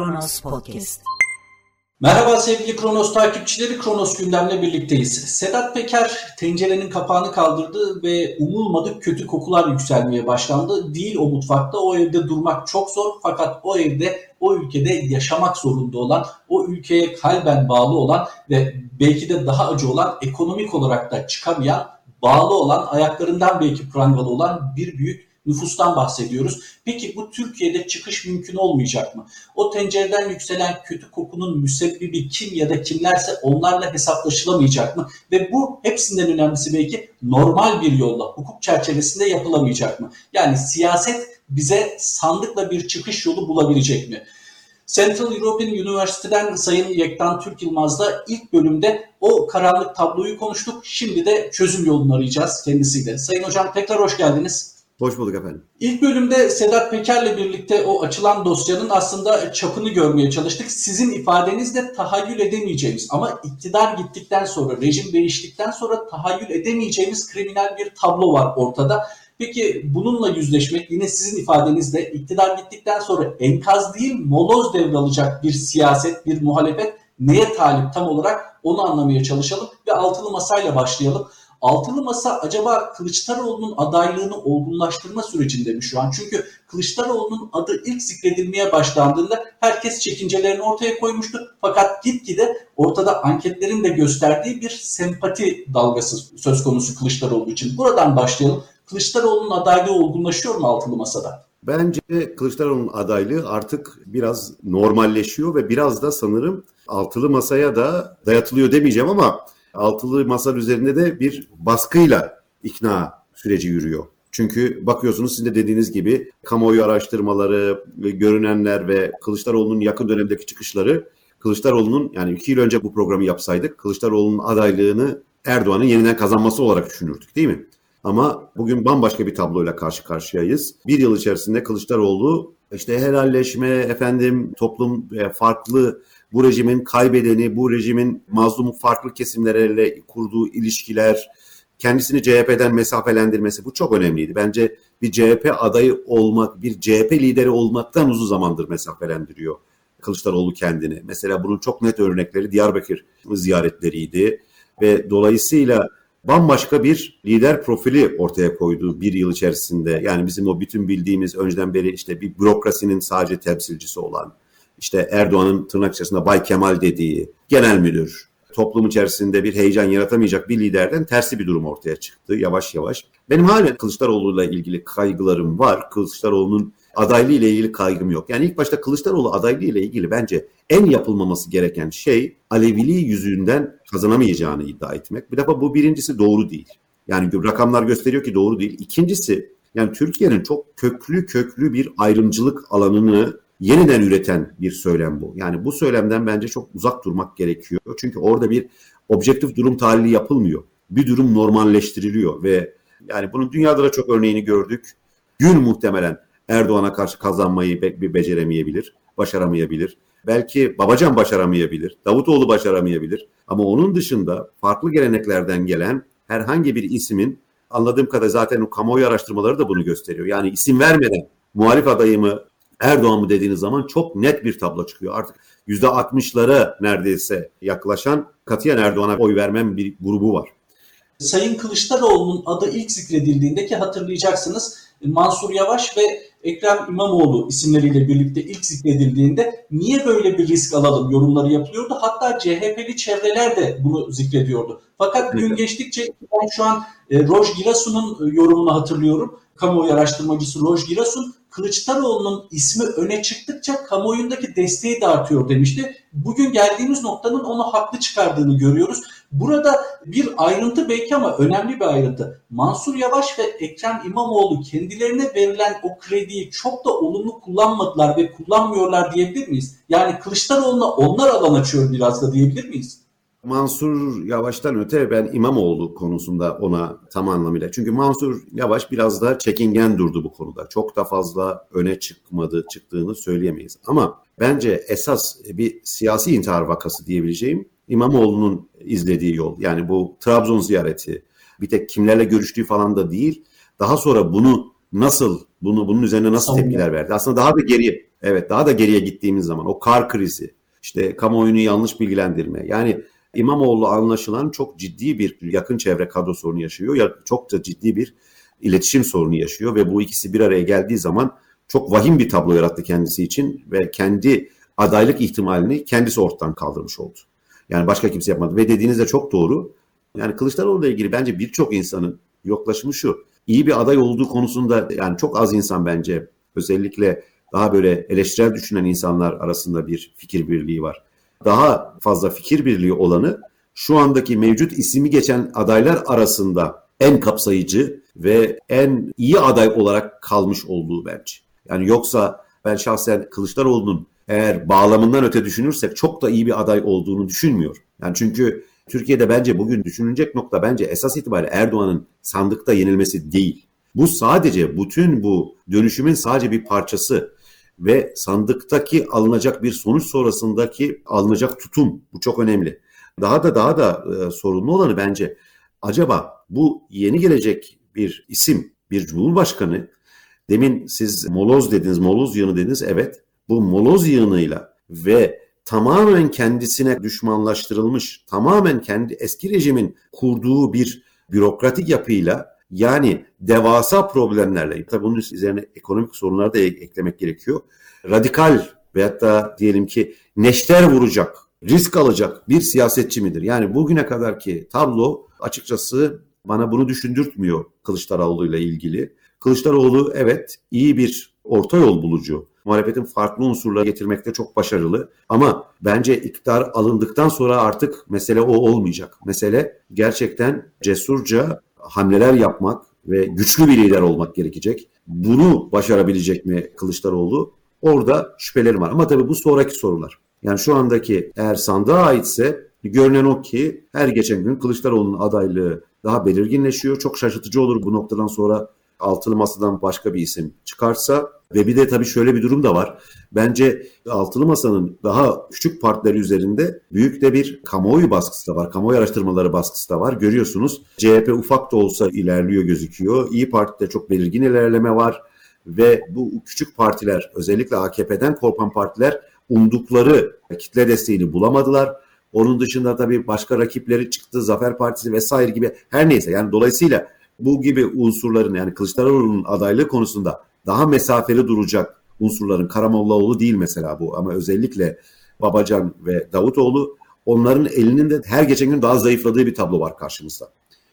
Kronos Podcast. Merhaba sevgili Kronos takipçileri, Kronos gündemle birlikteyiz. Sedat Peker tencerenin kapağını kaldırdı ve umulmadık kötü kokular yükselmeye başlandı. Değil o mutfakta, o evde durmak çok zor fakat o evde, o ülkede yaşamak zorunda olan, o ülkeye kalben bağlı olan ve belki de daha acı olan, ekonomik olarak da çıkamayan, bağlı olan, ayaklarından belki prangalı olan bir büyük nüfustan bahsediyoruz. Peki bu Türkiye'de çıkış mümkün olmayacak mı? O tencereden yükselen kötü kokunun müsebbibi kim ya da kimlerse onlarla hesaplaşılamayacak mı? Ve bu hepsinden önemlisi belki normal bir yolla, hukuk çerçevesinde yapılamayacak mı? Yani siyaset bize sandıkla bir çıkış yolu bulabilecek mi? Central European University'den Sayın Yektan Türk Yılmaz'la ilk bölümde o karanlık tabloyu konuştuk. Şimdi de çözüm yolunu arayacağız kendisiyle. Sayın Hocam tekrar hoş geldiniz. Hoş bulduk efendim. İlk bölümde Sedat Peker'le birlikte o açılan dosyanın aslında çapını görmeye çalıştık. Sizin ifadenizle tahayyül edemeyeceğimiz ama iktidar gittikten sonra, rejim değiştikten sonra tahayyül edemeyeceğimiz kriminal bir tablo var ortada. Peki bununla yüzleşmek yine sizin ifadenizle iktidar gittikten sonra enkaz değil moloz devralacak bir siyaset, bir muhalefet neye talip tam olarak onu anlamaya çalışalım ve altılı masayla başlayalım. Altılı Masa acaba Kılıçdaroğlu'nun adaylığını olgunlaştırma sürecinde mi şu an? Çünkü Kılıçdaroğlu'nun adı ilk zikredilmeye başlandığında herkes çekincelerini ortaya koymuştu. Fakat gitgide ortada anketlerin de gösterdiği bir sempati dalgası söz konusu Kılıçdaroğlu için. Buradan başlayalım. Kılıçdaroğlu'nun adaylığı olgunlaşıyor mu Altılı Masa'da? Bence Kılıçdaroğlu'nun adaylığı artık biraz normalleşiyor ve biraz da sanırım altılı masaya da dayatılıyor demeyeceğim ama altılı masa üzerinde de bir baskıyla ikna süreci yürüyor. Çünkü bakıyorsunuz sizin de dediğiniz gibi kamuoyu araştırmaları, görünenler ve Kılıçdaroğlu'nun yakın dönemdeki çıkışları Kılıçdaroğlu'nun yani iki yıl önce bu programı yapsaydık Kılıçdaroğlu'nun adaylığını Erdoğan'ın yeniden kazanması olarak düşünürdük değil mi? Ama bugün bambaşka bir tabloyla karşı karşıyayız. Bir yıl içerisinde Kılıçdaroğlu işte helalleşme, efendim toplum farklı bu rejimin kaybedeni, bu rejimin mazlumu farklı kesimlerle kurduğu ilişkiler, kendisini CHP'den mesafelendirmesi bu çok önemliydi. Bence bir CHP adayı olmak, bir CHP lideri olmaktan uzun zamandır mesafelendiriyor Kılıçdaroğlu kendini. Mesela bunun çok net örnekleri Diyarbakır ziyaretleriydi ve dolayısıyla bambaşka bir lider profili ortaya koydu bir yıl içerisinde. Yani bizim o bütün bildiğimiz önceden beri işte bir bürokrasinin sadece temsilcisi olan, işte Erdoğan'ın tırnak içerisinde Bay Kemal dediği genel müdür, toplum içerisinde bir heyecan yaratamayacak bir liderden tersi bir durum ortaya çıktı yavaş yavaş. Benim hala Kılıçdaroğlu'yla ilgili kaygılarım var. Kılıçdaroğlu'nun adaylığı ile ilgili kaygım yok. Yani ilk başta Kılıçdaroğlu adaylığı ile ilgili bence en yapılmaması gereken şey Aleviliği yüzünden kazanamayacağını iddia etmek. Bir defa bu birincisi doğru değil. Yani rakamlar gösteriyor ki doğru değil. İkincisi yani Türkiye'nin çok köklü köklü bir ayrımcılık alanını yeniden üreten bir söylem bu. Yani bu söylemden bence çok uzak durmak gerekiyor. Çünkü orada bir objektif durum tahlili yapılmıyor. Bir durum normalleştiriliyor ve yani bunun dünyada da çok örneğini gördük. Gül muhtemelen Erdoğan'a karşı kazanmayı be- beceremeyebilir, başaramayabilir. Belki Babacan başaramayabilir, Davutoğlu başaramayabilir. Ama onun dışında farklı geleneklerden gelen herhangi bir ismin anladığım kadar zaten o kamuoyu araştırmaları da bunu gösteriyor. Yani isim vermeden muhalif adayımı Erdoğan mı dediğiniz zaman çok net bir tablo çıkıyor. Artık %60'lara neredeyse yaklaşan katiyen Erdoğan'a oy vermem bir grubu var. Sayın Kılıçdaroğlu'nun adı ilk zikredildiğinde ki hatırlayacaksınız Mansur Yavaş ve Ekrem İmamoğlu isimleriyle birlikte ilk zikredildiğinde niye böyle bir risk alalım yorumları yapılıyordu. Hatta CHP'li çevreler de bunu zikrediyordu. Fakat gün geçtikçe ben şu an e, Roj Girasu'nun yorumunu hatırlıyorum. Kamuoyu araştırmacısı Roj Girasun Kılıçdaroğlu'nun ismi öne çıktıkça kamuoyundaki desteği de artıyor demişti. Bugün geldiğimiz noktanın onu haklı çıkardığını görüyoruz. Burada bir ayrıntı belki ama önemli bir ayrıntı. Mansur Yavaş ve Ekrem İmamoğlu kendilerine verilen o krediyi çok da olumlu kullanmadılar ve kullanmıyorlar diyebilir miyiz? Yani Kılıçdaroğlu'na onlar alan açıyor biraz da diyebilir miyiz? Mansur Yavaş'tan öte ben İmamoğlu konusunda ona tam anlamıyla. Çünkü Mansur Yavaş biraz da çekingen durdu bu konuda. Çok da fazla öne çıkmadı, çıktığını söyleyemeyiz. Ama bence esas bir siyasi intihar vakası diyebileceğim İmamoğlu'nun izlediği yol. Yani bu Trabzon ziyareti bir tek kimlerle görüştüğü falan da değil. Daha sonra bunu nasıl, bunu bunun üzerine nasıl tepkiler verdi? Aslında daha da geriye Evet daha da geriye gittiğimiz zaman o kar krizi, işte kamuoyunu yanlış bilgilendirme. Yani İmamoğlu anlaşılan çok ciddi bir yakın çevre kadro sorunu yaşıyor. Ya çok da ciddi bir iletişim sorunu yaşıyor ve bu ikisi bir araya geldiği zaman çok vahim bir tablo yarattı kendisi için ve kendi adaylık ihtimalini kendisi ortadan kaldırmış oldu. Yani başka kimse yapmadı ve dediğiniz de çok doğru. Yani Kılıçdaroğlu ile ilgili bence birçok insanın yoklaşımı şu. İyi bir aday olduğu konusunda yani çok az insan bence özellikle daha böyle eleştirel düşünen insanlar arasında bir fikir birliği var. Daha fazla fikir birliği olanı şu andaki mevcut ismi geçen adaylar arasında en kapsayıcı ve en iyi aday olarak kalmış olduğu bence. Yani yoksa ben şahsen Kılıçdaroğlu'nun eğer bağlamından öte düşünürsek çok da iyi bir aday olduğunu düşünmüyor. Yani çünkü Türkiye'de bence bugün düşünülecek nokta bence esas itibariyle Erdoğan'ın sandıkta yenilmesi değil. Bu sadece bütün bu dönüşümün sadece bir parçası ve sandıktaki alınacak bir sonuç sonrasındaki alınacak tutum bu çok önemli. Daha da daha da e, sorunlu olanı bence acaba bu yeni gelecek bir isim, bir cumhurbaşkanı demin siz moloz dediniz, moloz yığını dediniz. Evet bu moloz yığınıyla ve tamamen kendisine düşmanlaştırılmış, tamamen kendi eski rejimin kurduğu bir bürokratik yapıyla yani devasa problemlerle, tabii bunun üzerine ekonomik sorunları da eklemek gerekiyor. Radikal veyahut da diyelim ki neşter vuracak, risk alacak bir siyasetçi midir? Yani bugüne kadarki tablo açıkçası bana bunu düşündürtmüyor Kılıçdaroğlu ile ilgili. Kılıçdaroğlu evet iyi bir orta yol bulucu. Muhalefetin farklı unsurları getirmekte çok başarılı. Ama bence iktidar alındıktan sonra artık mesele o olmayacak. Mesele gerçekten cesurca hamleler yapmak ve güçlü bir lider olmak gerekecek. Bunu başarabilecek mi Kılıçdaroğlu? Orada şüphelerim var. Ama tabii bu sonraki sorular. Yani şu andaki eğer sandığa aitse görünen o ki her geçen gün Kılıçdaroğlu'nun adaylığı daha belirginleşiyor. Çok şaşırtıcı olur bu noktadan sonra altılı masadan başka bir isim çıkarsa ve bir de tabii şöyle bir durum da var. Bence altılı masanın daha küçük partileri üzerinde büyük de bir kamuoyu baskısı da var. Kamuoyu araştırmaları baskısı da var. Görüyorsunuz CHP ufak da olsa ilerliyor gözüküyor. İyi Parti'de çok belirgin ilerleme var ve bu küçük partiler özellikle AKP'den korkan partiler umdukları kitle desteğini bulamadılar. Onun dışında tabii başka rakipleri çıktı, Zafer Partisi vesaire gibi her neyse yani dolayısıyla bu gibi unsurların yani Kılıçdaroğlu'nun adaylığı konusunda daha mesafeli duracak unsurların Karamollaoğlu değil mesela bu ama özellikle Babacan ve Davutoğlu onların elinin de her geçen gün daha zayıfladığı bir tablo var karşımızda.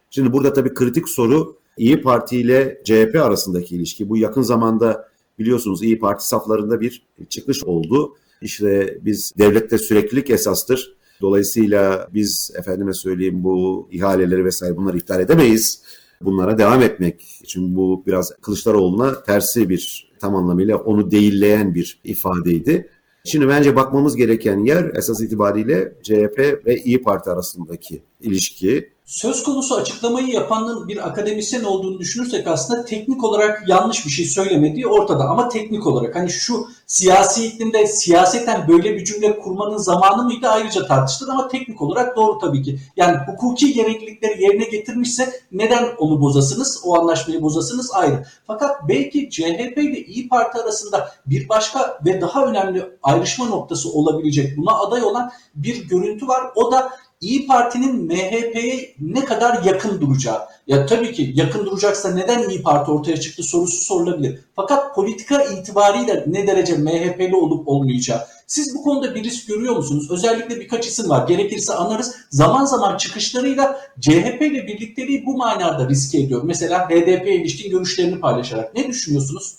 Şimdi burada tabii kritik soru İyi Parti ile CHP arasındaki ilişki. Bu yakın zamanda biliyorsunuz İyi Parti saflarında bir çıkış oldu. İşte biz devlette süreklilik esastır. Dolayısıyla biz efendime söyleyeyim bu ihaleleri vesaire bunları iptal edemeyiz bunlara devam etmek. için bu biraz Kılıçdaroğlu'na tersi bir tam anlamıyla onu değilleyen bir ifadeydi. Şimdi bence bakmamız gereken yer esas itibariyle CHP ve İyi Parti arasındaki ilişki. Söz konusu açıklamayı yapanın bir akademisyen olduğunu düşünürsek aslında teknik olarak yanlış bir şey söylemediği ortada. Ama teknik olarak hani şu siyasi iklimde siyaseten böyle bir cümle kurmanın zamanı mıydı ayrıca tartışılır ama teknik olarak doğru tabii ki. Yani hukuki gereklilikleri yerine getirmişse neden onu bozasınız, o anlaşmayı bozasınız ayrı. Fakat belki CHP ile İyi Parti arasında bir başka ve daha önemli ayrışma noktası olabilecek buna aday olan bir görüntü var. O da İyi Parti'nin MHP'ye ne kadar yakın duracağı. Ya tabii ki yakın duracaksa neden İyi Parti ortaya çıktı sorusu sorulabilir. Fakat politika itibariyle ne derece MHP'li olup olmayacağı. Siz bu konuda bir risk görüyor musunuz? Özellikle birkaç isim var. Gerekirse anlarız. Zaman zaman çıkışlarıyla CHP ile birlikteliği bu manada riske ediyor. Mesela HDP ilişkin görüşlerini paylaşarak. Ne düşünüyorsunuz?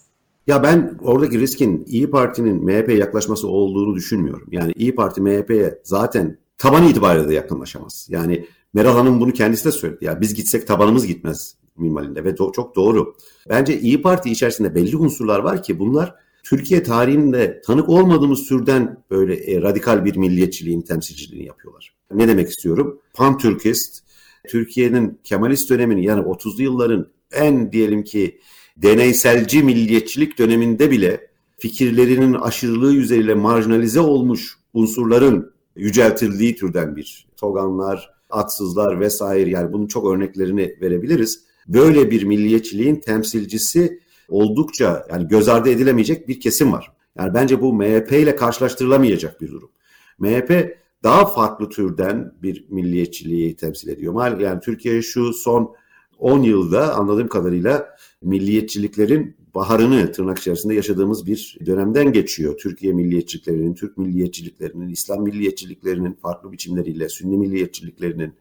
Ya ben oradaki riskin İyi Parti'nin MHP'ye yaklaşması olduğunu düşünmüyorum. Yani İyi Parti MHP'ye zaten taban itibariyle de yakınlaşamaz. Yani Meral Hanım bunu kendisi de söyledi. Ya biz gitsek tabanımız gitmez minvalinde ve do- çok doğru. Bence İyi Parti içerisinde belli unsurlar var ki bunlar Türkiye tarihinde tanık olmadığımız türden böyle e, radikal bir milliyetçiliğin temsilciliğini yapıyorlar. Ne demek istiyorum? Pan-Türkist, Türkiye'nin Kemalist dönemini yani 30'lu yılların en diyelim ki deneyselci milliyetçilik döneminde bile fikirlerinin aşırılığı üzeriyle marjinalize olmuş unsurların yüceltildiği türden bir toganlar, atsızlar vesaire yani bunun çok örneklerini verebiliriz. Böyle bir milliyetçiliğin temsilcisi oldukça yani göz ardı edilemeyecek bir kesim var. Yani bence bu MHP ile karşılaştırılamayacak bir durum. MHP daha farklı türden bir milliyetçiliği temsil ediyor. Yani Türkiye şu son 10 yılda anladığım kadarıyla milliyetçiliklerin baharını tırnak içerisinde yaşadığımız bir dönemden geçiyor. Türkiye milliyetçiliklerinin, Türk milliyetçiliklerinin, İslam milliyetçiliklerinin farklı biçimleriyle, Sünni milliyetçiliklerinin,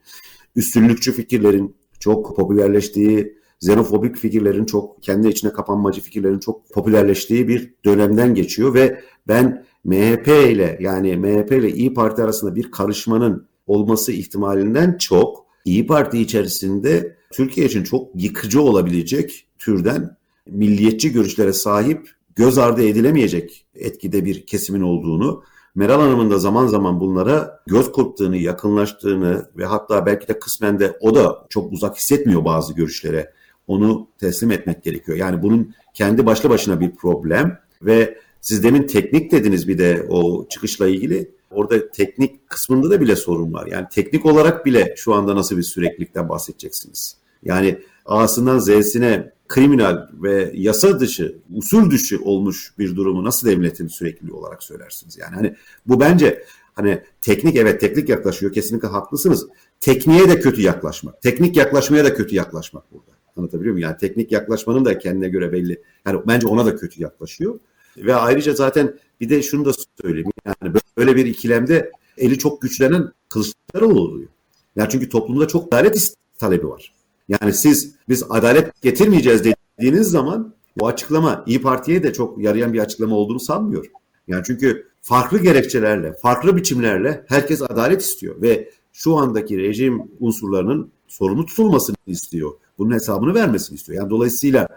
üstünlükçü fikirlerin çok popülerleştiği, xenofobik fikirlerin çok, kendi içine kapanmacı fikirlerin çok popülerleştiği bir dönemden geçiyor ve ben MHP ile yani MHP ile İyi Parti arasında bir karışmanın olması ihtimalinden çok İyi Parti içerisinde Türkiye için çok yıkıcı olabilecek türden milliyetçi görüşlere sahip göz ardı edilemeyecek etkide bir kesimin olduğunu, Meral Hanım'ın da zaman zaman bunlara göz korktuğunu, yakınlaştığını ve hatta belki de kısmen de o da çok uzak hissetmiyor bazı görüşlere. Onu teslim etmek gerekiyor. Yani bunun kendi başlı başına bir problem ve siz demin teknik dediniz bir de o çıkışla ilgili. Orada teknik kısmında da bile sorun var. Yani teknik olarak bile şu anda nasıl bir süreklilikten bahsedeceksiniz? Yani A'sından Z'sine kriminal ve yasa dışı, usul dışı olmuş bir durumu nasıl devletin sürekli olarak söylersiniz? Yani hani bu bence hani teknik evet teknik yaklaşıyor kesinlikle haklısınız. Tekniğe de kötü yaklaşmak. Teknik yaklaşmaya da kötü yaklaşmak burada. Anlatabiliyor muyum? Yani teknik yaklaşmanın da kendine göre belli. Yani bence ona da kötü yaklaşıyor. Ve ayrıca zaten bir de şunu da söyleyeyim. Yani böyle bir ikilemde eli çok güçlenen Kılıçdaroğlu oluyor. Yani çünkü toplumda çok adalet talebi var. Yani siz biz adalet getirmeyeceğiz dediğiniz zaman bu açıklama İyi Parti'ye de çok yarayan bir açıklama olduğunu sanmıyorum. Yani çünkü farklı gerekçelerle, farklı biçimlerle herkes adalet istiyor ve şu andaki rejim unsurlarının sorumlu tutulmasını istiyor. Bunun hesabını vermesini istiyor. Yani dolayısıyla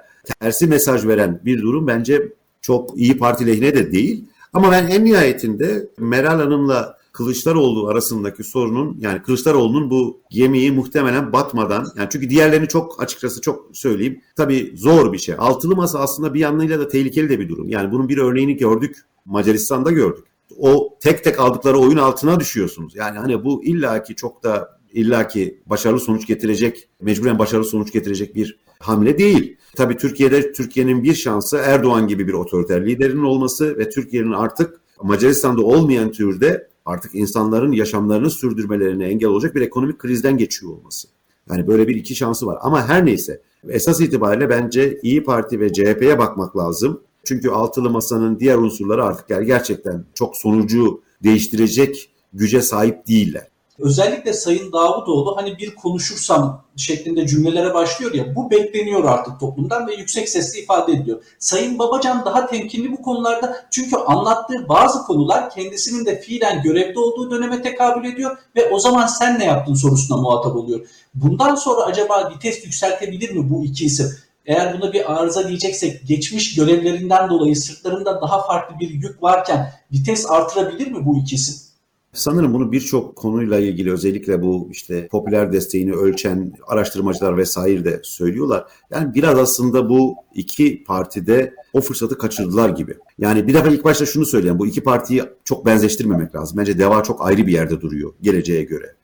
tersi mesaj veren bir durum bence çok iyi Parti lehine de değil. Ama ben en nihayetinde Meral Hanım'la Kılıçdaroğlu arasındaki sorunun yani Kılıçdaroğlu'nun bu gemiyi muhtemelen batmadan yani çünkü diğerlerini çok açıkçası çok söyleyeyim tabii zor bir şey. Altılı masa aslında bir yanıyla da tehlikeli de bir durum. Yani bunun bir örneğini gördük. Macaristan'da gördük. O tek tek aldıkları oyun altına düşüyorsunuz. Yani hani bu illaki çok da illaki başarılı sonuç getirecek, mecburen başarılı sonuç getirecek bir hamle değil. Tabii Türkiye'de Türkiye'nin bir şansı Erdoğan gibi bir otoriter liderinin olması ve Türkiye'nin artık Macaristan'da olmayan türde artık insanların yaşamlarını sürdürmelerine engel olacak bir ekonomik krizden geçiyor olması. Yani böyle bir iki şansı var. Ama her neyse esas itibariyle bence İyi Parti ve CHP'ye bakmak lazım. Çünkü altılı masanın diğer unsurları artık gerçekten çok sonucu değiştirecek güce sahip değiller. Özellikle Sayın Davutoğlu hani bir konuşursam şeklinde cümlelere başlıyor ya bu bekleniyor artık toplumdan ve yüksek sesle ifade ediyor. Sayın Babacan daha temkinli bu konularda çünkü anlattığı bazı konular kendisinin de fiilen görevde olduğu döneme tekabül ediyor ve o zaman sen ne yaptın sorusuna muhatap oluyor. Bundan sonra acaba vites yükseltebilir mi bu iki isim? Eğer buna bir arıza diyeceksek geçmiş görevlerinden dolayı sırtlarında daha farklı bir yük varken vites artırabilir mi bu iki isim? Sanırım bunu birçok konuyla ilgili özellikle bu işte popüler desteğini ölçen araştırmacılar vesaire de söylüyorlar. Yani biraz aslında bu iki partide o fırsatı kaçırdılar gibi. Yani bir defa ilk başta şunu söyleyeyim. Bu iki partiyi çok benzeştirmemek lazım. Bence DEVA çok ayrı bir yerde duruyor geleceğe göre.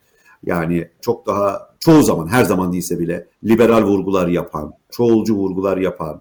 Yani çok daha çoğu zaman her zaman değilse bile liberal vurgular yapan, çoğulcu vurgular yapan,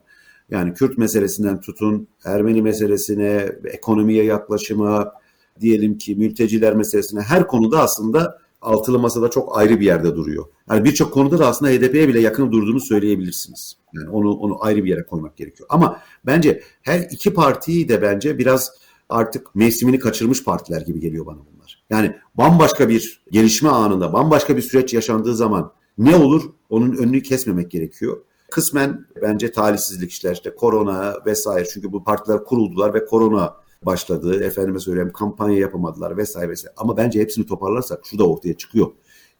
yani Kürt meselesinden tutun Ermeni meselesine, ekonomiye yaklaşıma, diyelim ki mülteciler meselesine her konuda aslında altılı masada çok ayrı bir yerde duruyor. Yani birçok konuda da aslında HDP'ye bile yakın durduğunu söyleyebilirsiniz. Yani onu onu ayrı bir yere koymak gerekiyor. Ama bence her iki partiyi de bence biraz artık mevsimini kaçırmış partiler gibi geliyor bana bunlar. Yani bambaşka bir gelişme anında, bambaşka bir süreç yaşandığı zaman ne olur onun önünü kesmemek gerekiyor. Kısmen bence talihsizlik işler işte korona vesaire çünkü bu partiler kuruldular ve korona başladı. Efendime söyleyeyim kampanya yapamadılar vesaire vesaire. Ama bence hepsini toparlarsak şu da ortaya çıkıyor.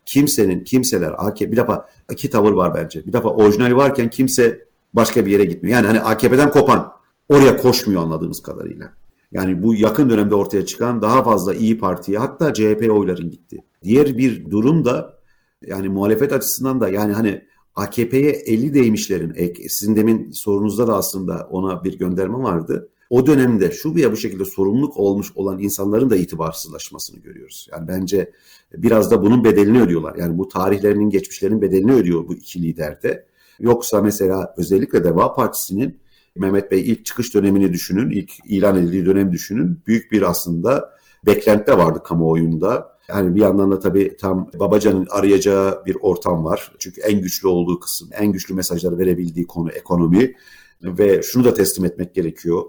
Kimsenin, kimseler, AKP, bir defa iki tavır var bence. Bir defa orijinali varken kimse başka bir yere gitmiyor. Yani hani AKP'den kopan oraya koşmuyor anladığımız kadarıyla. Yani bu yakın dönemde ortaya çıkan daha fazla İyi Parti'ye hatta CHP oyların gitti. Diğer bir durum da yani muhalefet açısından da yani hani AKP'ye eli değmişlerin, sizin demin sorunuzda da aslında ona bir gönderme vardı o dönemde şu veya bu şekilde sorumluluk olmuş olan insanların da itibarsızlaşmasını görüyoruz. Yani bence biraz da bunun bedelini ödüyorlar. Yani bu tarihlerinin, geçmişlerinin bedelini ödüyor bu iki lider de. Yoksa mesela özellikle Deva Partisi'nin Mehmet Bey ilk çıkış dönemini düşünün, ilk ilan edildiği dönem düşünün. Büyük bir aslında beklenti vardı kamuoyunda. Yani bir yandan da tabii tam Babacan'ın arayacağı bir ortam var. Çünkü en güçlü olduğu kısım, en güçlü mesajları verebildiği konu ekonomi. Ve şunu da teslim etmek gerekiyor.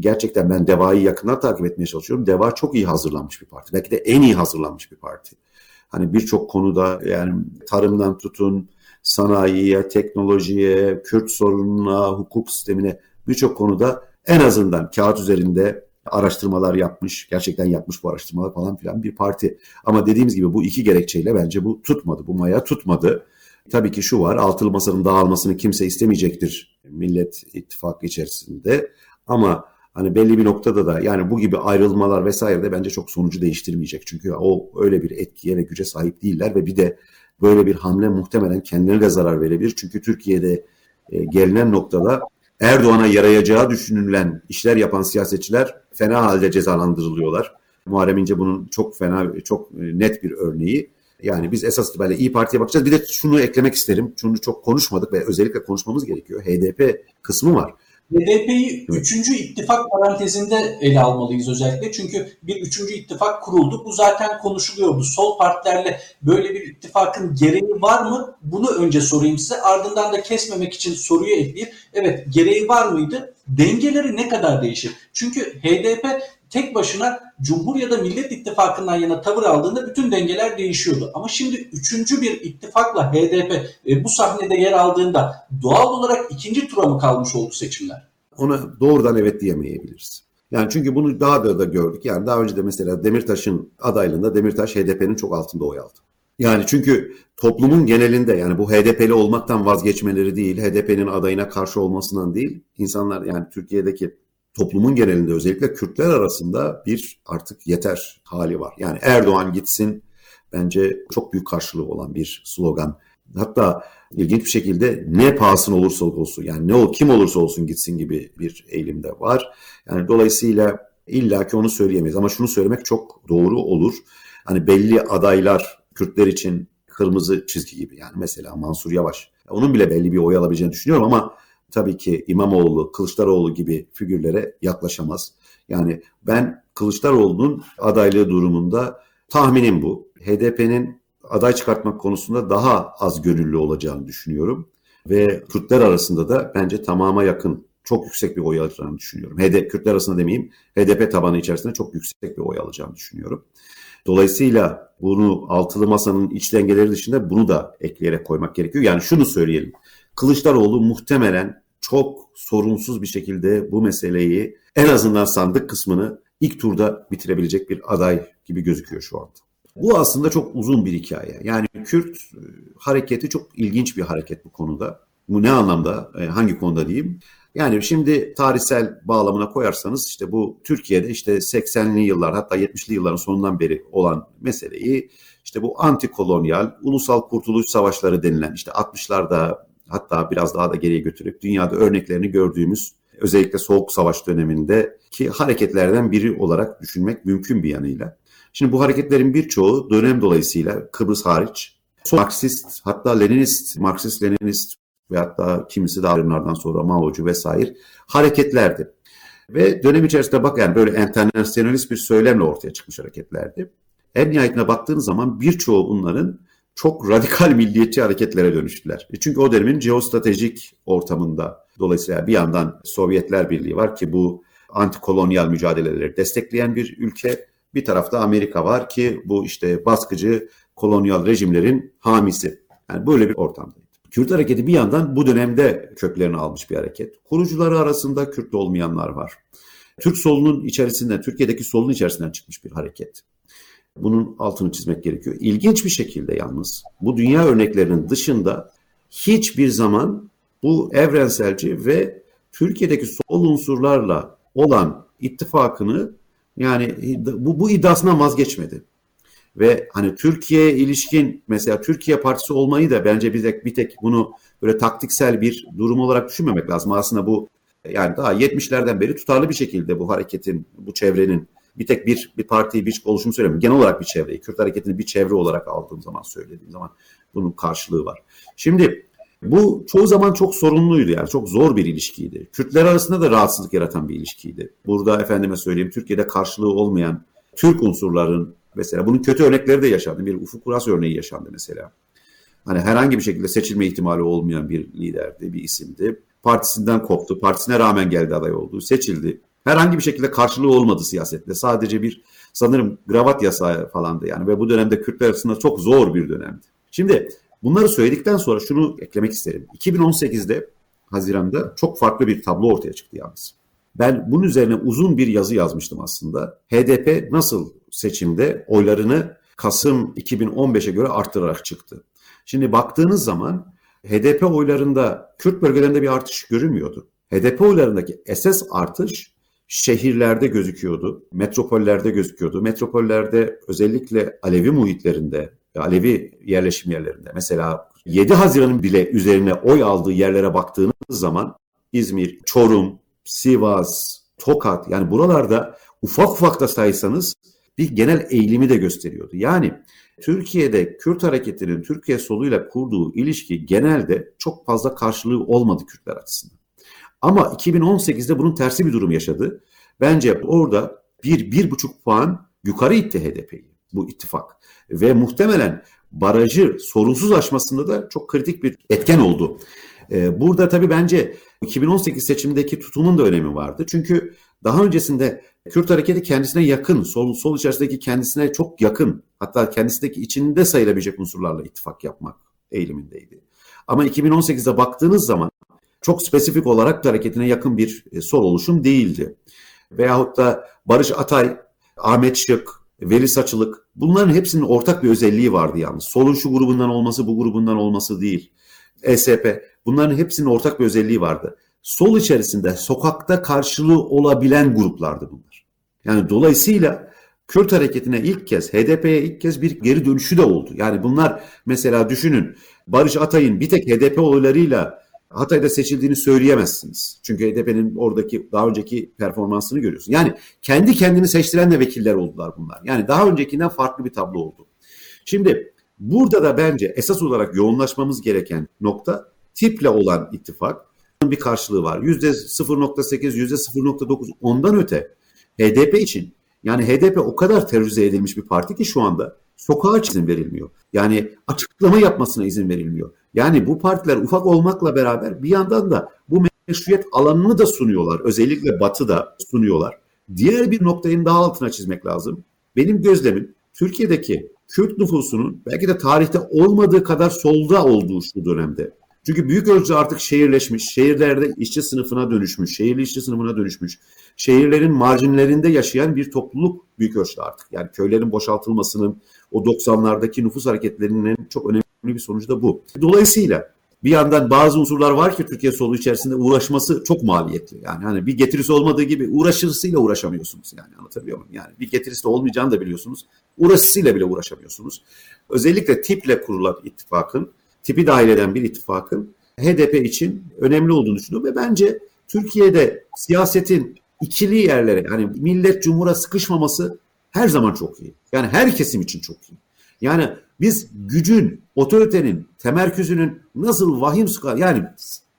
Gerçekten ben DEVA'yı yakından takip etmeye çalışıyorum. DEVA çok iyi hazırlanmış bir parti. Belki de en iyi hazırlanmış bir parti. Hani birçok konuda yani tarımdan tutun, sanayiye, teknolojiye, Kürt sorununa, hukuk sistemine birçok konuda en azından kağıt üzerinde araştırmalar yapmış, gerçekten yapmış bu araştırmalar falan filan bir parti. Ama dediğimiz gibi bu iki gerekçeyle bence bu tutmadı, bu maya tutmadı. Tabii ki şu var, altılı masanın dağılmasını kimse istemeyecektir Millet İttifakı içerisinde. Ama hani belli bir noktada da yani bu gibi ayrılmalar vesaire de bence çok sonucu değiştirmeyecek. Çünkü o öyle bir etkiye ve güce sahip değiller ve bir de böyle bir hamle muhtemelen kendilerine de zarar verebilir. Çünkü Türkiye'de e, gelinen noktada Erdoğan'a yarayacağı düşünülen işler yapan siyasetçiler fena halde cezalandırılıyorlar. Muharrem İnce bunun çok fena, çok e, net bir örneği. Yani biz esas itibariyle İyi Parti'ye bakacağız. Bir de şunu eklemek isterim. Şunu çok konuşmadık ve özellikle konuşmamız gerekiyor. HDP kısmı var. HDP'yi evet. üçüncü ittifak parantezinde ele almalıyız özellikle. Çünkü bir üçüncü ittifak kuruldu. Bu zaten konuşuluyordu. Sol partilerle böyle bir ittifakın gereği var mı? Bunu önce sorayım size. Ardından da kesmemek için soruyu ekleyip evet gereği var mıydı? Dengeleri ne kadar değişir? Çünkü HDP tek başına Cumhur ya da Millet İttifakı'ndan yana tavır aldığında bütün dengeler değişiyordu. Ama şimdi üçüncü bir ittifakla HDP e, bu sahnede yer aldığında doğal olarak ikinci tura mı kalmış oldu seçimler? Ona doğrudan evet diyemeyebiliriz. Yani çünkü bunu daha da da gördük. Yani daha önce de mesela Demirtaş'ın adaylığında Demirtaş HDP'nin çok altında oy aldı. Yani çünkü toplumun genelinde yani bu HDP'li olmaktan vazgeçmeleri değil, HDP'nin adayına karşı olmasından değil, insanlar yani Türkiye'deki toplumun genelinde özellikle Kürtler arasında bir artık yeter hali var. Yani Erdoğan gitsin bence çok büyük karşılığı olan bir slogan. Hatta ilginç bir şekilde ne pahasına olursa olsun yani ne o kim olursa olsun gitsin gibi bir eğilimde var. Yani dolayısıyla illaki onu söyleyemeyiz ama şunu söylemek çok doğru olur. Hani belli adaylar Kürtler için kırmızı çizgi gibi yani mesela Mansur Yavaş. Onun bile belli bir oy alabileceğini düşünüyorum ama tabii ki İmamoğlu, Kılıçdaroğlu gibi figürlere yaklaşamaz. Yani ben Kılıçdaroğlu'nun adaylığı durumunda tahminim bu. HDP'nin aday çıkartmak konusunda daha az gönüllü olacağını düşünüyorum. Ve Kürtler arasında da bence tamama yakın çok yüksek bir oy alacağını düşünüyorum. HDP, Kürtler arasında demeyeyim, HDP tabanı içerisinde çok yüksek bir oy alacağını düşünüyorum. Dolayısıyla bunu altılı masanın iç dengeleri dışında bunu da ekleyerek koymak gerekiyor. Yani şunu söyleyelim. Kılıçdaroğlu muhtemelen çok sorunsuz bir şekilde bu meseleyi en azından sandık kısmını ilk turda bitirebilecek bir aday gibi gözüküyor şu anda. Bu aslında çok uzun bir hikaye. Yani Kürt e, hareketi çok ilginç bir hareket bu konuda. Bu ne anlamda, e, hangi konuda diyeyim? Yani şimdi tarihsel bağlamına koyarsanız işte bu Türkiye'de işte 80'li yıllar hatta 70'li yılların sonundan beri olan meseleyi işte bu antikolonyal, ulusal kurtuluş savaşları denilen işte 60'larda hatta biraz daha da geriye götürüp dünyada örneklerini gördüğümüz özellikle Soğuk Savaş döneminde ki hareketlerden biri olarak düşünmek mümkün bir yanıyla. Şimdi bu hareketlerin birçoğu dönem dolayısıyla Kıbrıs hariç Marksist hatta Leninist, Marksist Leninist ve hatta kimisi de ayrımlardan sonra Mao'cu vesaire hareketlerdi. Ve dönem içerisinde bak yani böyle internasyonalist bir söylemle ortaya çıkmış hareketlerdi. En nihayetine baktığınız zaman birçoğu bunların çok radikal milliyetçi hareketlere dönüştüler. E çünkü o dönemin jeostratejik ortamında dolayısıyla bir yandan Sovyetler Birliği var ki bu antikolonyal mücadeleleri destekleyen bir ülke. Bir tarafta Amerika var ki bu işte baskıcı kolonyal rejimlerin hamisi. Yani böyle bir ortamdaydı. Kürt hareketi bir yandan bu dönemde köklerini almış bir hareket. Kurucuları arasında Kürt olmayanlar var. Türk solunun içerisinden, Türkiye'deki solun içerisinden çıkmış bir hareket. Bunun altını çizmek gerekiyor. İlginç bir şekilde yalnız bu dünya örneklerinin dışında hiçbir zaman bu evrenselci ve Türkiye'deki sol unsurlarla olan ittifakını yani bu, bu iddiasından vazgeçmedi. Ve hani Türkiye'ye ilişkin mesela Türkiye Partisi olmayı da bence bir tek, bir tek bunu böyle taktiksel bir durum olarak düşünmemek lazım. Aslında bu yani daha 70'lerden beri tutarlı bir şekilde bu hareketin, bu çevrenin bir tek bir bir partiyi bir oluşumu söylemiyorum. Genel olarak bir çevreyi, Kürt hareketini bir çevre olarak aldığım zaman söylediğim zaman bunun karşılığı var. Şimdi Bu çoğu zaman çok sorunluydu yani çok zor bir ilişkiydi. Kürtler arasında da rahatsızlık yaratan bir ilişkiydi. Burada efendime söyleyeyim Türkiye'de karşılığı olmayan Türk unsurların mesela bunun kötü örnekleri de yaşandı. Bir Ufuk Uras örneği yaşandı mesela. Hani herhangi bir şekilde seçilme ihtimali olmayan bir liderdi, bir isimdi. Partisinden koptu, partisine rağmen geldi aday oldu, seçildi. Herhangi bir şekilde karşılığı olmadı siyasette. Sadece bir sanırım gravat yasağı falandı yani ve bu dönemde Kürtler arasında çok zor bir dönemdi. Şimdi bunları söyledikten sonra şunu eklemek isterim. 2018'de Haziran'da çok farklı bir tablo ortaya çıktı yalnız. Ben bunun üzerine uzun bir yazı yazmıştım aslında. HDP nasıl seçimde oylarını Kasım 2015'e göre arttırarak çıktı. Şimdi baktığınız zaman HDP oylarında Kürt bölgelerinde bir artış görünmüyordu. HDP oylarındaki esas artış şehirlerde gözüküyordu, metropollerde gözüküyordu. Metropollerde özellikle Alevi muhitlerinde, Alevi yerleşim yerlerinde mesela 7 Haziran'ın bile üzerine oy aldığı yerlere baktığınız zaman İzmir, Çorum, Sivas, Tokat yani buralarda ufak ufak da saysanız bir genel eğilimi de gösteriyordu. Yani Türkiye'de Kürt hareketinin Türkiye soluyla kurduğu ilişki genelde çok fazla karşılığı olmadı Kürtler açısından. Ama 2018'de bunun tersi bir durum yaşadı. Bence orada bir, bir buçuk puan yukarı itti HDP'yi bu ittifak. Ve muhtemelen barajı sorunsuz aşmasında da çok kritik bir etken oldu. Ee, burada tabii bence 2018 seçimindeki tutumun da önemi vardı. Çünkü daha öncesinde Kürt hareketi kendisine yakın, sol, sol içerisindeki kendisine çok yakın, hatta kendisindeki içinde sayılabilecek unsurlarla ittifak yapmak eğilimindeydi. Ama 2018'de baktığınız zaman çok spesifik olarak hareketine yakın bir e, sol oluşum değildi. Veyahut da Barış Atay, Ahmet Şık, Veli Saçılık bunların hepsinin ortak bir özelliği vardı yalnız. Solun şu grubundan olması bu grubundan olması değil. ESP bunların hepsinin ortak bir özelliği vardı. Sol içerisinde sokakta karşılığı olabilen gruplardı bunlar. Yani dolayısıyla Kürt hareketine ilk kez, HDP'ye ilk kez bir geri dönüşü de oldu. Yani bunlar mesela düşünün Barış Atay'ın bir tek HDP oylarıyla Hatay'da seçildiğini söyleyemezsiniz. Çünkü HDP'nin oradaki daha önceki performansını görüyorsun. Yani kendi kendini seçtiren de vekiller oldular bunlar. Yani daha öncekinden farklı bir tablo oldu. Şimdi burada da bence esas olarak yoğunlaşmamız gereken nokta tiple olan ittifak bir karşılığı var. Yüzde 0.8, yüzde 0.9 ondan öte HDP için yani HDP o kadar terörize edilmiş bir parti ki şu anda sokağa izin verilmiyor. Yani açıklama yapmasına izin verilmiyor. Yani bu partiler ufak olmakla beraber bir yandan da bu meşruiyet alanını da sunuyorlar. Özellikle Batı'da sunuyorlar. Diğer bir noktayı daha altına çizmek lazım. Benim gözlemim Türkiye'deki Kürt nüfusunun belki de tarihte olmadığı kadar solda olduğu şu dönemde. Çünkü büyük ölçüde artık şehirleşmiş, şehirlerde işçi sınıfına dönüşmüş, şehirli işçi sınıfına dönüşmüş, şehirlerin marjinlerinde yaşayan bir topluluk büyük ölçüde artık. Yani köylerin boşaltılmasının, o 90'lardaki nüfus hareketlerinin çok önemli bir sonucu da bu. Dolayısıyla bir yandan bazı unsurlar var ki Türkiye solu içerisinde uğraşması çok maliyetli. Yani hani bir getirisi olmadığı gibi uğraşısıyla uğraşamıyorsunuz yani anlatabiliyor muyum? Yani bir getirisi olmayacağını da biliyorsunuz. Uğraşısıyla bile uğraşamıyorsunuz. Özellikle tiple kurulan ittifakın, tipi dahil eden bir ittifakın HDP için önemli olduğunu düşünüyorum ve bence Türkiye'de siyasetin ikili yerlere yani millet cumhura sıkışmaması her zaman çok iyi. Yani her kesim için çok iyi. Yani biz gücün, otoritenin, temerküzünün nasıl vahim skala yani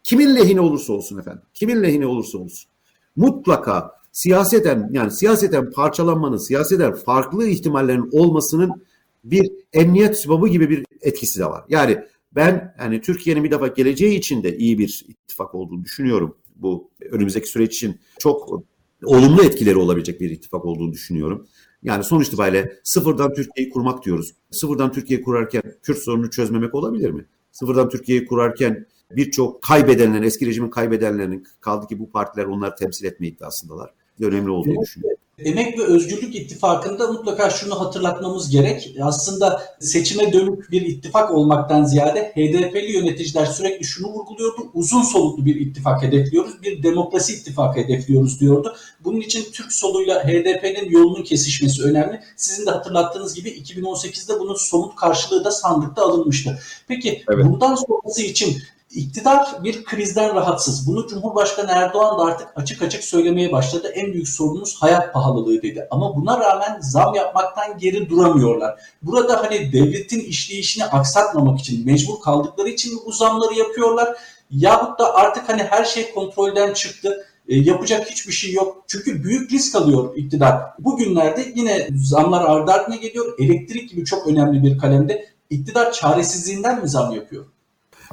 kimin lehine olursa olsun efendim, kimin lehine olursa olsun mutlaka siyaseten yani siyaseten parçalanmanın, siyaseten farklı ihtimallerin olmasının bir emniyet sıbabı gibi bir etkisi de var. Yani ben yani Türkiye'nin bir defa geleceği için de iyi bir ittifak olduğunu düşünüyorum. Bu önümüzdeki süreç için çok olumlu etkileri olabilecek bir ittifak olduğunu düşünüyorum. Yani sonuç itibariyle sıfırdan Türkiye'yi kurmak diyoruz. Sıfırdan Türkiye'yi kurarken Kürt sorununu çözmemek olabilir mi? Sıfırdan Türkiye'yi kurarken birçok kaybedenlerin, eski rejimin kaybedenlerinin kaldı ki bu partiler onları temsil etme iddiasındalar. Önemli olduğunu düşünüyorum. Emek ve Özgürlük İttifakı'nda mutlaka şunu hatırlatmamız gerek. Aslında seçime dönük bir ittifak olmaktan ziyade HDP'li yöneticiler sürekli şunu vurguluyordu. Uzun soluklu bir ittifak hedefliyoruz, bir demokrasi ittifakı hedefliyoruz diyordu. Bunun için Türk soluyla HDP'nin yolunun kesişmesi önemli. Sizin de hatırlattığınız gibi 2018'de bunun somut karşılığı da sandıkta alınmıştı. Peki evet. bundan sonrası için İktidar bir krizden rahatsız. Bunu Cumhurbaşkanı Erdoğan da artık açık açık söylemeye başladı. En büyük sorunumuz hayat pahalılığı dedi. Ama buna rağmen zam yapmaktan geri duramıyorlar. Burada hani devletin işleyişini aksatmamak için mecbur kaldıkları için bu zamları yapıyorlar. Yahut da artık hani her şey kontrolden çıktı. E, yapacak hiçbir şey yok. Çünkü büyük risk alıyor iktidar. Bugünlerde yine zamlar ardı ardına geliyor. Elektrik gibi çok önemli bir kalemde. İktidar çaresizliğinden mi zam yapıyor?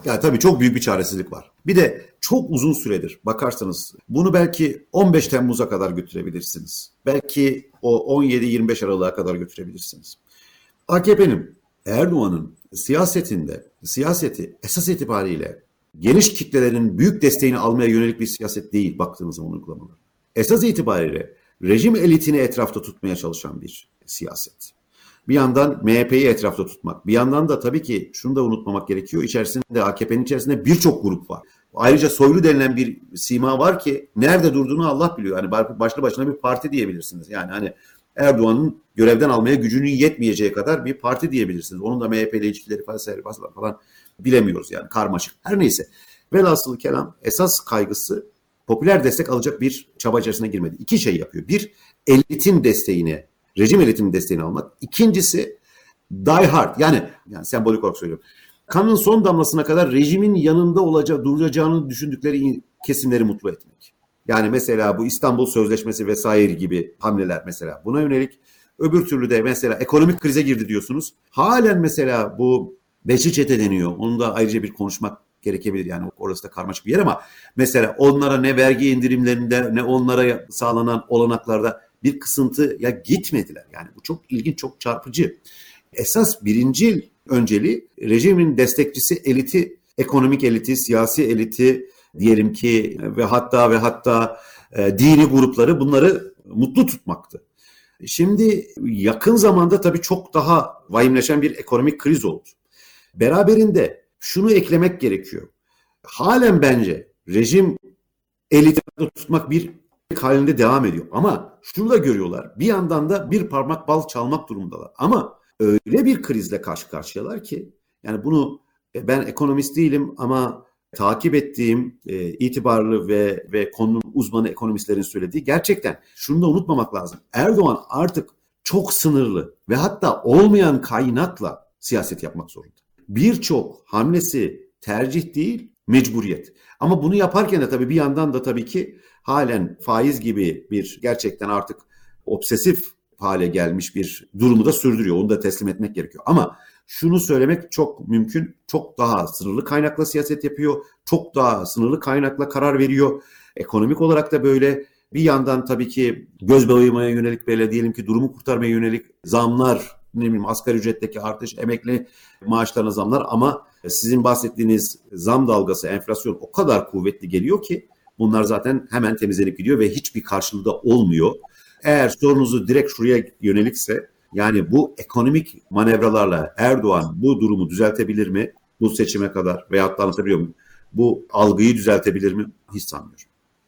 Ya tabii çok büyük bir çaresizlik var. Bir de çok uzun süredir bakarsanız bunu belki 15 Temmuz'a kadar götürebilirsiniz. Belki o 17-25 Aralık'a kadar götürebilirsiniz. AKP'nin Erdoğan'ın siyasetinde siyaseti esas itibariyle geniş kitlelerin büyük desteğini almaya yönelik bir siyaset değil baktığınız zaman uygulamalar. Esas itibariyle rejim elitini etrafta tutmaya çalışan bir siyaset. Bir yandan MHP'yi etrafta tutmak. Bir yandan da tabii ki şunu da unutmamak gerekiyor. İçerisinde AKP'nin içerisinde birçok grup var. Ayrıca soylu denilen bir sima var ki nerede durduğunu Allah biliyor. Hani başlı başına bir parti diyebilirsiniz. Yani hani Erdoğan'ın görevden almaya gücünün yetmeyeceği kadar bir parti diyebilirsiniz. Onun da MHP ile ilişkileri falan, falan bilemiyoruz yani karmaşık. Her neyse. Velhasılı kelam esas kaygısı popüler destek alacak bir çaba içerisine girmedi. İki şey yapıyor. Bir, elitin desteğini rejim elitinin desteğini almak. İkincisi die hard yani, yani sembolik olarak söylüyorum. Kanın son damlasına kadar rejimin yanında olacağı, duracağını düşündükleri kesimleri mutlu etmek. Yani mesela bu İstanbul Sözleşmesi vesaire gibi hamleler mesela buna yönelik. Öbür türlü de mesela ekonomik krize girdi diyorsunuz. Halen mesela bu Beşi çete deniyor. Onu da ayrıca bir konuşmak gerekebilir. Yani orası da karmaşık bir yer ama mesela onlara ne vergi indirimlerinde ne onlara sağlanan olanaklarda bir kısıntıya gitmediler. Yani bu çok ilginç, çok çarpıcı. Esas birinci önceliği rejimin destekçisi eliti, ekonomik eliti, siyasi eliti diyelim ki ve hatta ve hatta e, dini grupları bunları mutlu tutmaktı. Şimdi yakın zamanda tabii çok daha vahimleşen bir ekonomik kriz oldu. Beraberinde şunu eklemek gerekiyor. Halen bence rejim eliti tutmak bir halinde devam ediyor. Ama şunu da görüyorlar. Bir yandan da bir parmak bal çalmak durumundalar. Ama öyle bir krizle karşı karşıyalar ki yani bunu e, ben ekonomist değilim ama takip ettiğim e, itibarlı ve ve konunun uzmanı ekonomistlerin söylediği gerçekten şunu da unutmamak lazım. Erdoğan artık çok sınırlı ve hatta olmayan kaynakla siyaset yapmak zorunda. Birçok hamlesi tercih değil, mecburiyet. Ama bunu yaparken de tabii bir yandan da tabii ki halen faiz gibi bir gerçekten artık obsesif hale gelmiş bir durumu da sürdürüyor. Onu da teslim etmek gerekiyor. Ama şunu söylemek çok mümkün. Çok daha sınırlı kaynakla siyaset yapıyor. Çok daha sınırlı kaynakla karar veriyor. Ekonomik olarak da böyle. Bir yandan tabii ki göz boyamaya yönelik böyle diyelim ki durumu kurtarmaya yönelik zamlar, ne bileyim asgari ücretteki artış, emekli maaşlarına zamlar ama sizin bahsettiğiniz zam dalgası, enflasyon o kadar kuvvetli geliyor ki bunlar zaten hemen temizlenip gidiyor ve hiçbir karşılığı da olmuyor. Eğer sorunuzu direkt şuraya yönelikse yani bu ekonomik manevralarla Erdoğan bu durumu düzeltebilir mi? Bu seçime kadar veyahut da anlatabiliyor muyum? Bu algıyı düzeltebilir mi? Hiç sanmıyorum.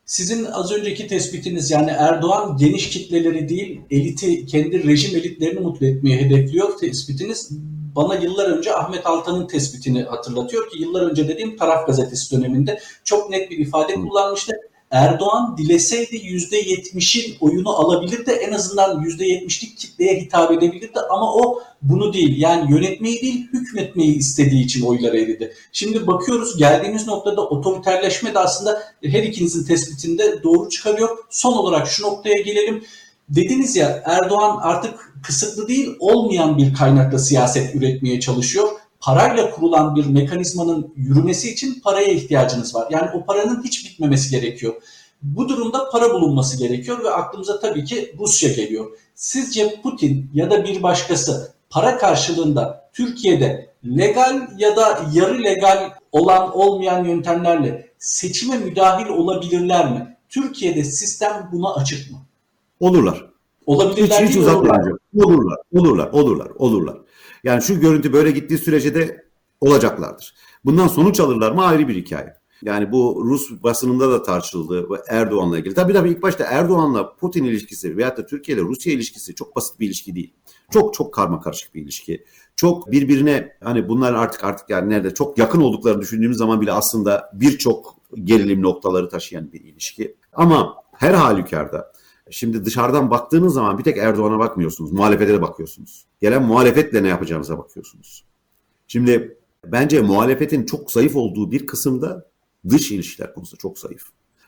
Sizin az önceki tespitiniz yani Erdoğan geniş kitleleri değil eliti kendi rejim elitlerini mutlu etmeye hedefliyor tespitiniz bana yıllar önce Ahmet Altan'ın tespitini hatırlatıyor ki yıllar önce dediğim Taraf Gazetesi döneminde çok net bir ifade kullanmıştı. Erdoğan dileseydi %70'in oyunu alabilirdi. En azından %70'lik kitleye hitap edebilirdi ama o bunu değil. Yani yönetmeyi değil hükmetmeyi istediği için oylar eridi. Şimdi bakıyoruz geldiğimiz noktada otoriterleşme de aslında her ikinizin tespitinde doğru çıkarıyor. Son olarak şu noktaya gelelim. Dediniz ya Erdoğan artık kısıtlı değil olmayan bir kaynakla siyaset üretmeye çalışıyor. Parayla kurulan bir mekanizmanın yürümesi için paraya ihtiyacınız var. Yani o paranın hiç bitmemesi gerekiyor. Bu durumda para bulunması gerekiyor ve aklımıza tabii ki Rusya geliyor. Sizce Putin ya da bir başkası para karşılığında Türkiye'de legal ya da yarı legal olan olmayan yöntemlerle seçime müdahil olabilirler mi? Türkiye'de sistem buna açık mı? Olurlar. Olabilirler hiç, hiç uzatmayacağım. Olurlar, olurlar, olurlar, olurlar. Yani şu görüntü böyle gittiği sürece de olacaklardır. Bundan sonuç alırlar mı ayrı bir hikaye. Yani bu Rus basınında da tartışıldı Erdoğan'la ilgili. Tabii tabii ilk başta Erdoğan'la Putin ilişkisi veyahut da Türkiye ile Rusya ilişkisi çok basit bir ilişki değil. Çok çok karma karışık bir ilişki. çok birbirine hani bunlar artık artık yani nerede çok yakın olduklarını düşündüğümüz zaman bile aslında birçok gerilim noktaları taşıyan bir ilişki. Ama her halükarda şimdi dışarıdan baktığınız zaman bir tek Erdoğan'a bakmıyorsunuz. Muhalefete de bakıyorsunuz. Gelen muhalefetle ne yapacağınıza bakıyorsunuz. Şimdi bence muhalefetin çok zayıf olduğu bir kısımda dış ilişkiler konusunda çok zayıf.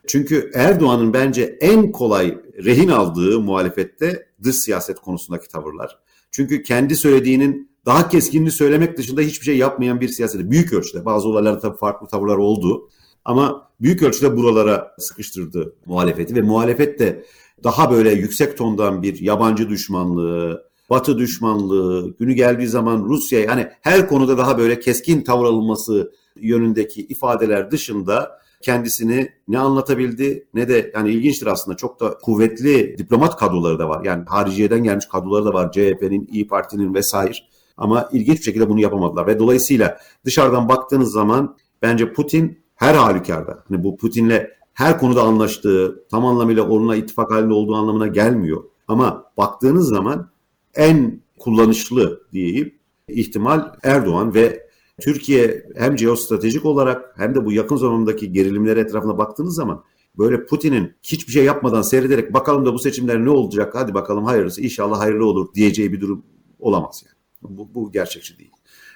Çünkü Erdoğan'ın bence en kolay rehin aldığı muhalefette dış siyaset konusundaki tavırlar. Çünkü kendi söylediğinin daha keskinini söylemek dışında hiçbir şey yapmayan bir siyaseti. Büyük ölçüde bazı olaylarda tabii farklı tavırlar oldu. Ama büyük ölçüde buralara sıkıştırdı muhalefeti ve muhalefet de daha böyle yüksek tondan bir yabancı düşmanlığı, batı düşmanlığı, günü geldiği zaman Rusya yani her konuda daha böyle keskin tavır alınması yönündeki ifadeler dışında kendisini ne anlatabildi ne de yani ilginçtir aslında çok da kuvvetli diplomat kadroları da var. Yani hariciyeden gelmiş kadroları da var. CHP'nin, İyi Parti'nin vesaire. Ama ilginç bir şekilde bunu yapamadılar ve dolayısıyla dışarıdan baktığınız zaman bence Putin her halükarda hani bu Putin'le her konuda anlaştığı, tam anlamıyla onunla ittifak halinde olduğu anlamına gelmiyor. Ama baktığınız zaman en kullanışlı diyeyim ihtimal Erdoğan ve Türkiye hem jeostratejik olarak hem de bu yakın zamandaki gerilimler etrafına baktığınız zaman böyle Putin'in hiçbir şey yapmadan seyrederek bakalım da bu seçimler ne olacak hadi bakalım hayırlısı inşallah hayırlı olur diyeceği bir durum olamaz yani. Bu, bu gerçekçi değil.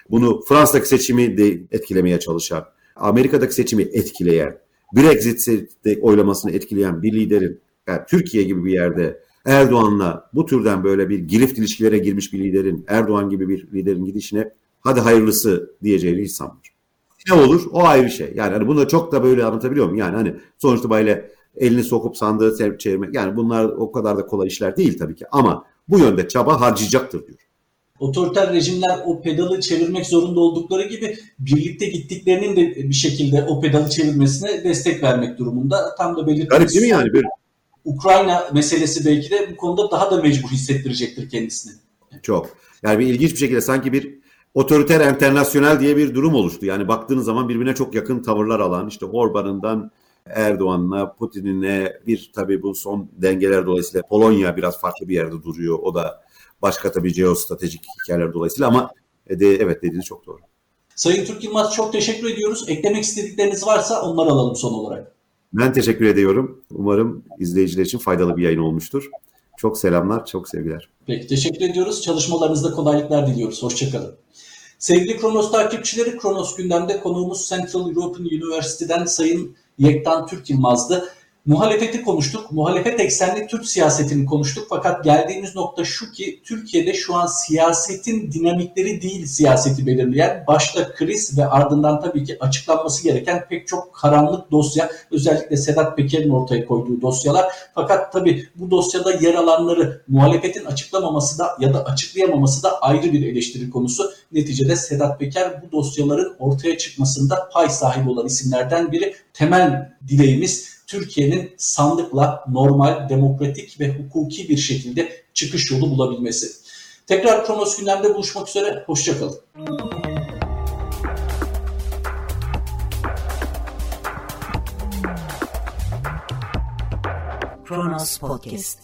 Bunu Fransa'daki seçimi de etkilemeye çalışan, Amerika'daki seçimi etkileyen, Brexit oylamasını etkileyen bir liderin yani Türkiye gibi bir yerde Erdoğan'la bu türden böyle bir girift ilişkilere girmiş bir liderin, Erdoğan gibi bir liderin gidişine hadi hayırlısı diyeceğini hiç sanmıyorum. Ne olur o ayrı şey. Yani hani bunu çok da böyle anlatabiliyor muyum? Yani hani sonuçta böyle elini sokup sandığı çevirmek yani bunlar o kadar da kolay işler değil tabii ki ama bu yönde çaba harcayacaktır diyor. Otoriter rejimler o pedalı çevirmek zorunda oldukları gibi birlikte gittiklerinin de bir şekilde o pedalı çevirmesine destek vermek durumunda. Tam da belirttiğiniz Garip değil mi yani? Bir... Ukrayna meselesi belki de bu konuda daha da mecbur hissettirecektir kendisini. Çok. Yani bir ilginç bir şekilde sanki bir otoriter internasyonel diye bir durum oluştu. Yani baktığınız zaman birbirine çok yakın tavırlar alan işte Orban'ından Erdoğan'la Putin'ine bir tabii bu son dengeler dolayısıyla Polonya biraz farklı bir yerde duruyor. O da başka tabii jeostratejik hikayeler dolayısıyla ama de, evet dediğiniz çok doğru. Sayın Türk Yılmaz çok teşekkür ediyoruz. Eklemek istedikleriniz varsa onları alalım son olarak. Ben teşekkür ediyorum. Umarım izleyiciler için faydalı bir yayın olmuştur. Çok selamlar, çok sevgiler. Peki teşekkür ediyoruz. Çalışmalarınızda kolaylıklar diliyoruz. Hoşçakalın. Sevgili Kronos takipçileri, Kronos gündemde konuğumuz Central European University'den Sayın Yektan Türk Yılmaz'dı. Muhalefeti konuştuk. Muhalefet eksenli Türk siyasetini konuştuk. Fakat geldiğimiz nokta şu ki Türkiye'de şu an siyasetin dinamikleri değil siyaseti belirleyen başta kriz ve ardından tabii ki açıklanması gereken pek çok karanlık dosya özellikle Sedat Peker'in ortaya koyduğu dosyalar. Fakat tabii bu dosyada yer alanları muhalefetin açıklamaması da ya da açıklayamaması da ayrı bir eleştiri konusu. Neticede Sedat Peker bu dosyaların ortaya çıkmasında pay sahibi olan isimlerden biri. Temel dileğimiz Türkiye'nin sandıkla normal, demokratik ve hukuki bir şekilde çıkış yolu bulabilmesi. Tekrar Kronos gündemde buluşmak üzere, hoşçakalın. Kronos Podcast